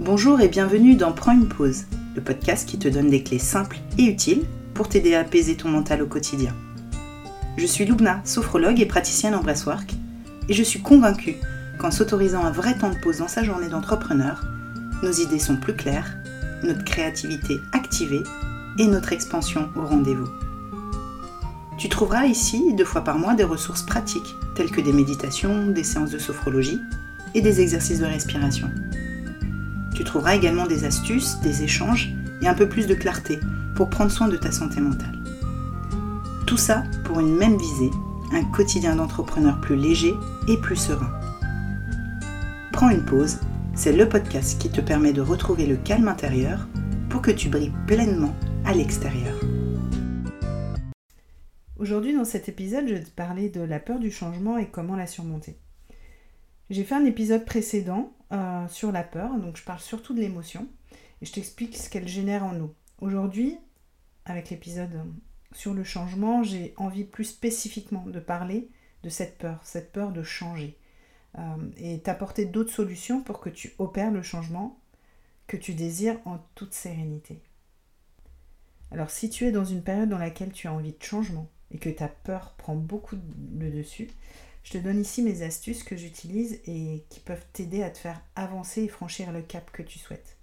Bonjour et bienvenue dans Prends une pause, le podcast qui te donne des clés simples et utiles pour t'aider à apaiser ton mental au quotidien. Je suis Loubna, sophrologue et praticienne en breathwork, et je suis convaincue qu'en s'autorisant un vrai temps de pause dans sa journée d'entrepreneur, nos idées sont plus claires, notre créativité activée et notre expansion au rendez-vous. Tu trouveras ici, deux fois par mois, des ressources pratiques, telles que des méditations, des séances de sophrologie et des exercices de respiration. Tu trouveras également des astuces, des échanges et un peu plus de clarté pour prendre soin de ta santé mentale. Tout ça pour une même visée, un quotidien d'entrepreneur plus léger et plus serein. Prends une pause, c'est le podcast qui te permet de retrouver le calme intérieur pour que tu brilles pleinement à l'extérieur. Aujourd'hui, dans cet épisode, je vais te parler de la peur du changement et comment la surmonter. J'ai fait un épisode précédent euh, sur la peur, donc je parle surtout de l'émotion et je t'explique ce qu'elle génère en nous. Aujourd'hui, avec l'épisode sur le changement, j'ai envie plus spécifiquement de parler de cette peur, cette peur de changer euh, et t'apporter d'autres solutions pour que tu opères le changement que tu désires en toute sérénité. Alors si tu es dans une période dans laquelle tu as envie de changement, et que ta peur prend beaucoup le dessus, je te donne ici mes astuces que j'utilise et qui peuvent t'aider à te faire avancer et franchir le cap que tu souhaites.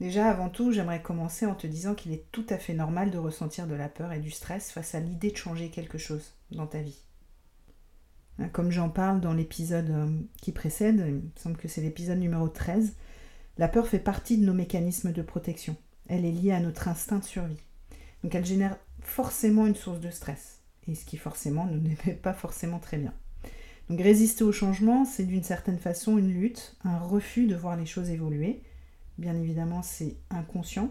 Déjà, avant tout, j'aimerais commencer en te disant qu'il est tout à fait normal de ressentir de la peur et du stress face à l'idée de changer quelque chose dans ta vie. Hein, comme j'en parle dans l'épisode euh, qui précède, il me semble que c'est l'épisode numéro 13, la peur fait partie de nos mécanismes de protection. Elle est liée à notre instinct de survie. Donc elle génère forcément une source de stress, et ce qui forcément ne n'est pas forcément très bien. Donc résister au changement, c'est d'une certaine façon une lutte, un refus de voir les choses évoluer. Bien évidemment, c'est inconscient.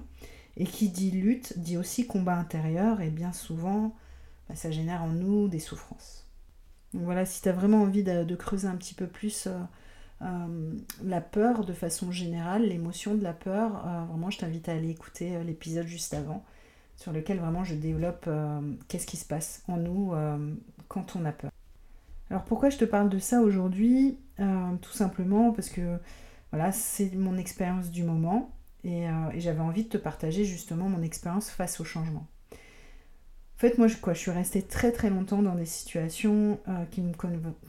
Et qui dit lutte dit aussi combat intérieur, et bien souvent, bah, ça génère en nous des souffrances. Donc voilà, si tu as vraiment envie de, creuser un petit peu plus euh, euh, la peur de façon générale, l'émotion de la peur, euh, vraiment, je t'invite à aller écouter l'épisode juste avant sur lequel vraiment je développe euh, qu'est-ce qui se passe en nous euh, quand on a peur. Alors pourquoi je te parle de ça aujourd'hui? Euh, Tout simplement parce que voilà, c'est mon expérience du moment et, j'avais envie de te partager justement mon expérience face au changement. En fait, moi, je, quoi, je suis restée très très longtemps dans des situations qui ne me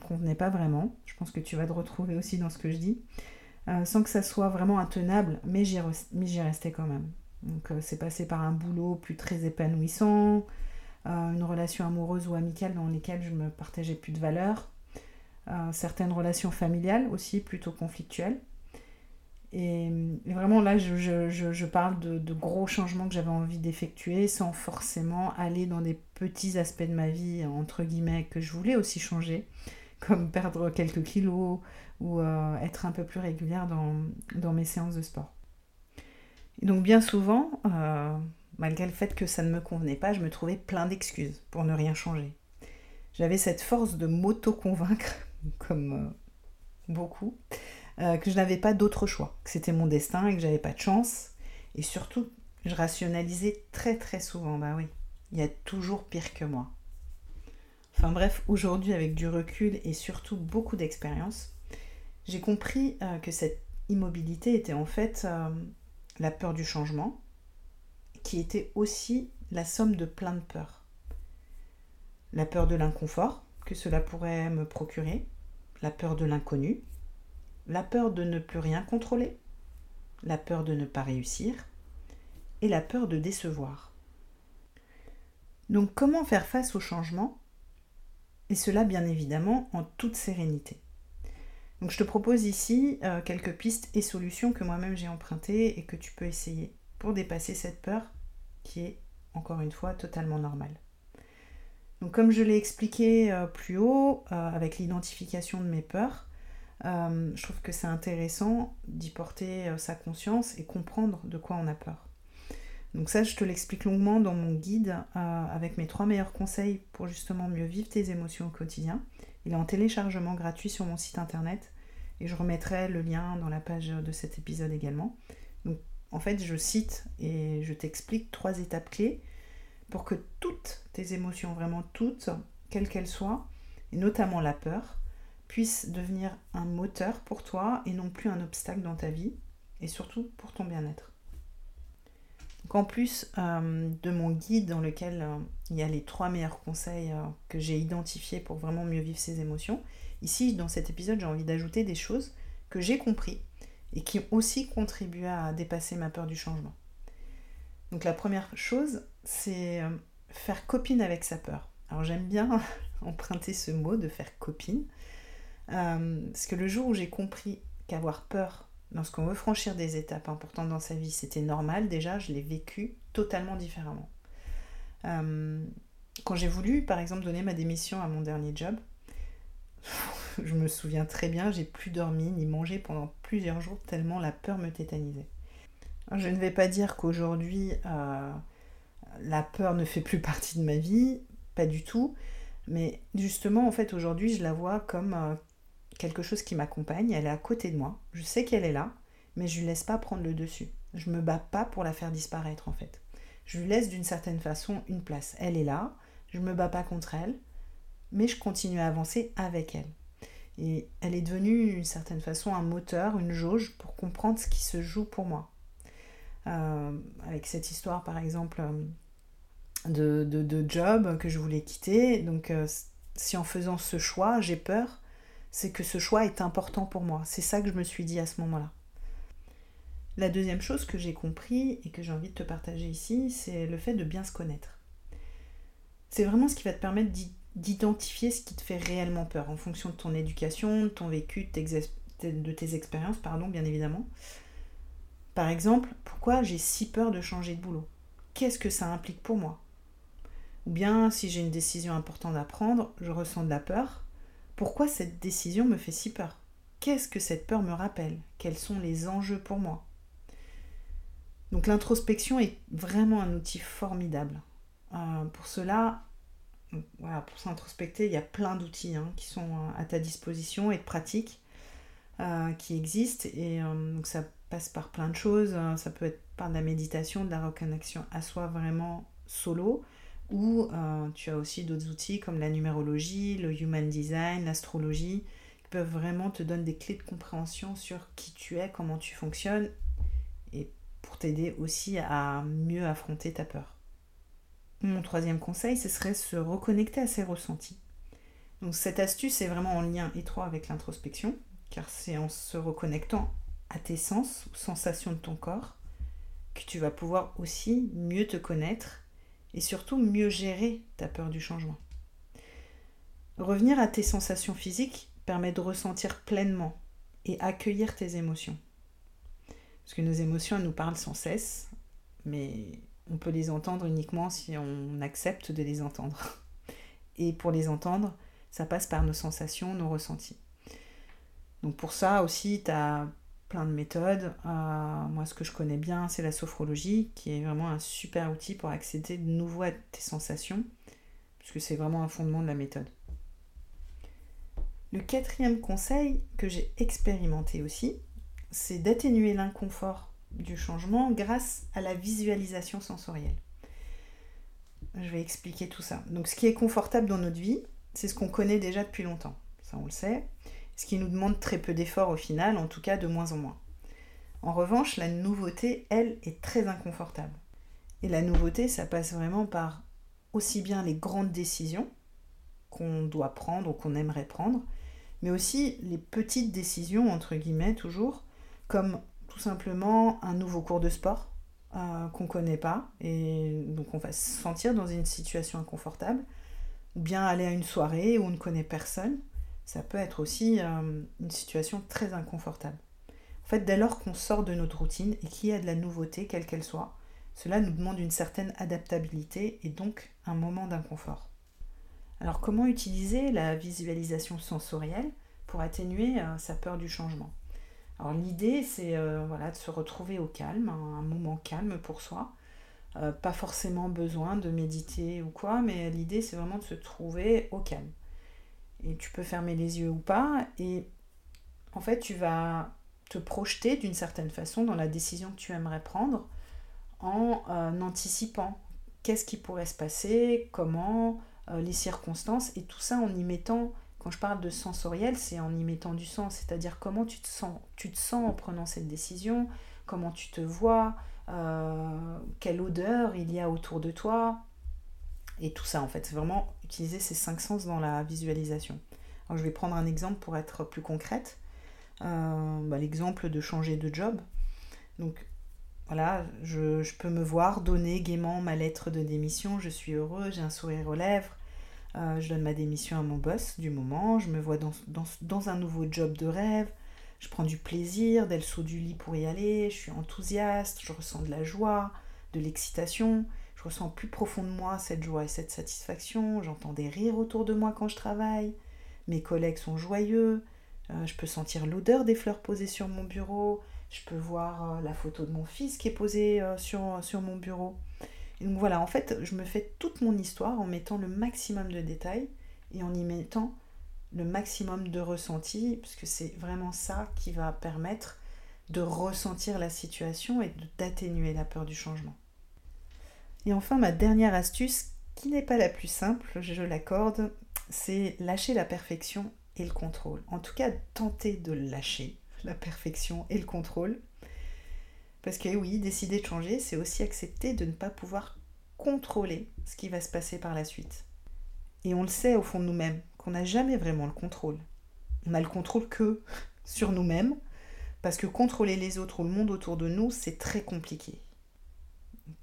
convenaient pas vraiment. Je pense que tu vas te retrouver aussi dans ce que je dis. sans que ça soit vraiment intenable, mais j'y restais quand même. Donc euh, c'est passé par un boulot plus très épanouissant, euh, une relation amoureuse ou amicale dans lesquelles je me partageais plus de valeurs, euh, certaines relations familiales aussi plutôt conflictuelles. Et, vraiment là, je, parle de, gros changements que j'avais envie d'effectuer sans forcément aller dans des petits aspects de ma vie, entre guillemets, que je voulais aussi changer, comme perdre quelques kilos ou être un peu plus régulière dans mes séances de sport. Et donc bien souvent, euh, malgré le fait que ça ne me convenait pas, je me trouvais plein d'excuses pour ne rien changer. J'avais cette force de m'auto-convaincre, comme euh, beaucoup, euh, que je n'avais pas d'autre choix, que c'était mon destin et que j'avais pas de chance. Et surtout, je rationalisais très très souvent, bah oui, il y a toujours pire que moi. Enfin bref, aujourd'hui avec du recul et surtout beaucoup d'expérience, j'ai compris que cette immobilité était en fait la peur du changement, qui était aussi la somme de plein de peurs. La peur de l'inconfort que cela pourrait me procurer, la peur de l'inconnu, la peur de ne plus rien contrôler, la peur de ne pas réussir et la peur de décevoir. Donc comment faire face au changement? Et cela bien évidemment en toute sérénité. Donc je te propose ici euh, quelques pistes et solutions que moi-même j'ai empruntées et que tu peux essayer pour dépasser cette peur qui est encore une fois totalement normale. Donc comme je l'ai expliqué euh, plus haut euh, avec l'identification de mes peurs, je trouve que c'est intéressant d'y porter sa conscience et comprendre de quoi on a peur. Donc ça, je te l'explique longuement dans mon guide avec mes trois meilleurs conseils pour justement mieux vivre tes émotions au quotidien. Il est en téléchargement gratuit sur mon site internet et je remettrai le lien dans la page de cet épisode également. Donc en fait, je cite et je t'explique trois étapes clés pour que toutes tes émotions, vraiment toutes, quelles qu'elles soient, et notamment la peur, puissent devenir un moteur pour toi et non plus un obstacle dans ta vie et surtout pour ton bien-être. En plus euh, de mon guide dans lequel euh, il y a les trois meilleurs conseils euh, que j'ai identifiés pour vraiment mieux vivre ses émotions, ici dans cet épisode j'ai envie d'ajouter des choses que j'ai compris et qui ont aussi contribué à dépasser ma peur du changement. Donc la première chose, c'est faire copine avec sa peur. Alors j'aime bien emprunter ce mot de faire copine, parce que le jour où j'ai compris qu'avoir peur lorsqu'on veut franchir des étapes importantes dans sa vie, c'était normal, déjà, je l'ai vécu totalement différemment. Euh, quand j'ai voulu, par exemple, donner ma démission à mon dernier job, je me souviens très bien, j'ai plus dormi ni mangé pendant plusieurs jours tellement la peur me tétanisait. je ne vais pas dire qu'aujourd'hui euh, la peur ne fait plus partie de ma vie, pas du tout, mais justement en fait aujourd'hui je la vois comme quelque chose qui m'accompagne, elle est à côté de moi, je sais qu'elle est là, mais je lui laisse pas prendre le dessus. Je me bats pas pour la faire disparaître en fait. Je lui laisse d'une certaine façon une place. Elle est là, je me bats pas contre elle, mais je continue à avancer avec elle. Et elle est devenue d'une certaine façon un moteur, une jauge pour comprendre ce qui se joue pour moi. Euh, avec cette histoire par exemple de, de, job que je voulais quitter, donc euh, si en faisant ce choix j'ai peur, c'est que ce choix est important pour moi. C'est ça que je me suis dit à ce moment-là. La deuxième chose que j'ai compris et que j'ai envie de te partager ici, c'est le fait de bien se connaître. C'est vraiment ce qui va te permettre d'identifier ce qui te fait réellement peur en fonction de ton éducation, de ton vécu, de tes expériences, pardon, bien évidemment. Par exemple, pourquoi j'ai si peur de changer de boulot? Qu'est-ce que ça implique pour moi? Ou bien, si j'ai une décision importante à prendre, je ressens de la peur, pourquoi cette décision me fait si peur? Qu'est-ce que cette peur me rappelle? Quels sont les enjeux pour moi? Donc l'introspection est vraiment un outil formidable. Euh, pour cela, pour s'introspecter, il y a plein d'outils hein, qui sont euh, à ta disposition et de pratiques euh, qui existent. Et donc ça passe par plein de choses. Ça peut être par de la méditation, de la reconnexion à soi vraiment solo, ou euh, tu as aussi d'autres outils comme la numérologie, le human design, l'astrologie, qui peuvent vraiment te donner des clés de compréhension sur qui tu es, comment tu fonctionnes, et pour t'aider aussi à mieux affronter ta peur. Mon troisième conseil, ce serait se reconnecter à ses ressentis. Donc cette astuce est vraiment en lien étroit avec l'introspection, car c'est en se reconnectant à tes sens ou sensations de ton corps que tu vas pouvoir aussi mieux te connaître et surtout mieux gérer ta peur du changement. Revenir à tes sensations physiques permet de ressentir pleinement et accueillir tes émotions. Parce que nos émotions nous parlent sans cesse, mais on peut les entendre uniquement si on accepte de les entendre. Et pour les entendre, ça passe par nos sensations, nos ressentis. Donc pour ça aussi, tu as plein de méthodes. Euh, moi, ce que je connais bien, c'est la sophrologie, qui est vraiment un super outil pour accéder de nouveau à tes sensations, puisque c'est vraiment un fondement de la méthode. Le quatrième conseil que j'ai expérimenté aussi, c'est d'atténuer l'inconfort du changement grâce à la visualisation sensorielle. Je vais expliquer tout ça. Donc ce qui est confortable dans notre vie, c'est ce qu'on connaît déjà depuis longtemps. Ça on le sait ce qui nous demande très peu d'efforts au final, en tout cas de moins en moins. En revanche, la nouveauté, elle, est très inconfortable. Et la nouveauté, ça passe vraiment par aussi bien les grandes décisions qu'on doit prendre ou qu'on aimerait prendre, mais aussi les petites décisions, entre guillemets, toujours, comme tout simplement un nouveau cours de sport euh, qu'on ne connaît pas, et donc on va se sentir dans une situation inconfortable, ou bien aller à une soirée où on ne connaît personne, ça peut être aussi euh, une situation très inconfortable. En fait, dès lors qu'on sort de notre routine et qu'il y a de la nouveauté, quelle qu'elle soit, cela nous demande une certaine adaptabilité et donc un moment d'inconfort. Alors comment utiliser la visualisation sensorielle pour atténuer euh, sa peur du changement? Alors l'idée c'est euh, de se retrouver au calme, un, moment calme pour soi. pas forcément besoin de méditer ou quoi, mais l'idée c'est vraiment de se trouver au calme et tu peux fermer les yeux ou pas. Et en fait, tu vas te projeter d'une certaine façon dans la décision que tu aimerais prendre en euh, anticipant qu'est-ce qui pourrait se passer, comment, euh, les circonstances, et tout ça en y mettant, quand je parle de sensoriel, c'est en y mettant du sens, c'est-à-dire comment tu te sens, tu te sens en prenant cette décision, comment tu te vois, quelle odeur il y a autour de toi, et tout ça en fait. C'est vraiment utiliser ces cinq sens dans la visualisation. Je vais prendre un exemple pour être plus concrète. Bah, l'exemple de changer de job. Donc voilà, je, peux me voir donner gaiement ma lettre de démission, je suis heureux, j'ai un sourire aux lèvres, euh, je donne ma démission à mon boss du moment, je me vois dans, un nouveau job de rêve, je prends du plaisir dès le du lit pour y aller, je suis enthousiaste, je ressens de la joie, de l'excitation, je ressens plus profond moi cette joie et cette satisfaction, j'entends des rires autour de moi quand je travaille, mes collègues sont joyeux, euh, je peux sentir l'odeur des fleurs posées sur mon bureau, je peux voir euh, la photo de mon fils qui est posée euh, sur, mon bureau. Donc voilà, en fait, je me fais toute mon histoire en mettant le maximum de détails et en y mettant le maximum de ressenti, puisque c'est vraiment ça qui va permettre de ressentir la situation et d'atténuer la peur du changement. Et enfin, ma dernière astuce, qui n'est pas la plus simple, je l'accorde, c'est lâcher la perfection et le contrôle. En tout cas, tenter de lâcher la perfection et le contrôle. Parce que oui, décider de changer, c'est aussi accepter de ne pas pouvoir contrôler ce qui va se passer par la suite. Et on le sait au fond de nous-mêmes, qu'on n'a jamais vraiment le contrôle. On n'a le contrôle que sur nous-mêmes, parce que contrôler les autres ou le monde autour de nous, c'est très compliqué.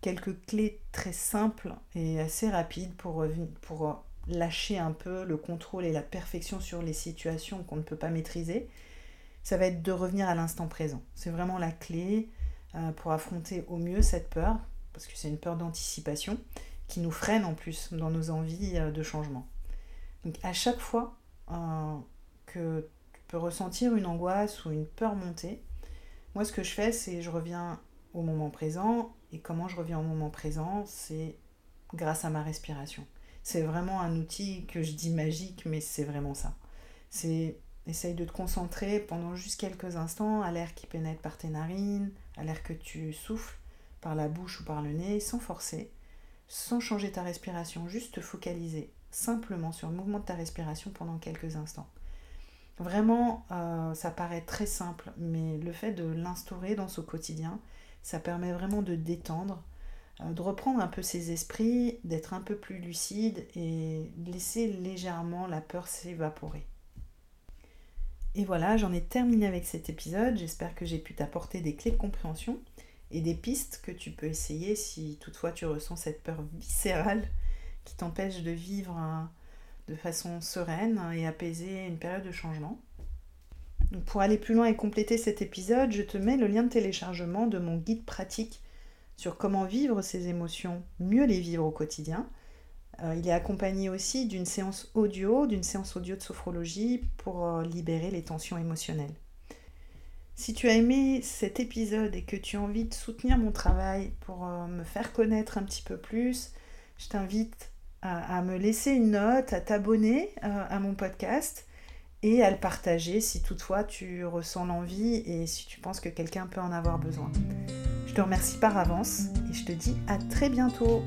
Quelques clés très simples et assez rapides pour, pour lâcher un peu le contrôle et la perfection sur les situations qu'on ne peut pas maîtriser ça va être de revenir à l'instant présent. C'est vraiment la clé euh, pour affronter au mieux cette peur, parce que c'est une peur d'anticipation qui nous freine en plus dans nos envies euh, de changement. Donc à chaque fois euh, que tu peux ressentir une angoisse ou une peur monter, moi ce que je fais c'est je reviens au moment présent et comment je reviens au moment présent c'est grâce à ma respiration. C'est vraiment un outil que je dis magique mais c'est vraiment ça. C'est Essaye de te concentrer pendant juste quelques instants à l'air qui pénètre par tes narines, à l'air que tu souffles par la bouche ou par le nez, sans forcer, sans changer ta respiration, juste te focaliser simplement sur le mouvement de ta respiration pendant quelques instants. Vraiment, euh, ça paraît très simple, mais le fait de l'instaurer dans ce quotidien, ça permet vraiment de détendre, euh, de reprendre un peu ses esprits, d'être un peu plus lucide et laisser légèrement la peur s'évaporer. Et voilà, j'en ai terminé avec cet épisode. J'espère que j'ai pu t'apporter des clés de compréhension et des pistes que tu peux essayer si toutefois tu ressens cette peur viscérale qui t'empêche de vivre de façon sereine et apaisée une période de changement. Pour aller plus loin et compléter cet épisode, je te mets le lien de téléchargement de mon guide pratique sur comment vivre ces émotions, mieux les vivre au quotidien. Euh, il est accompagné aussi d'une séance audio, d'une séance audio de sophrologie pour euh, libérer les tensions émotionnelles. Si tu as aimé cet épisode et que tu as envie de soutenir mon travail pour euh, me faire connaître un petit peu plus, je t'invite à, me laisser une note, à t'abonner à mon podcast et à le partager si toutefois tu ressens l'envie et si tu penses que quelqu'un peut en avoir besoin. Je te remercie par avance et je te dis à très bientôt.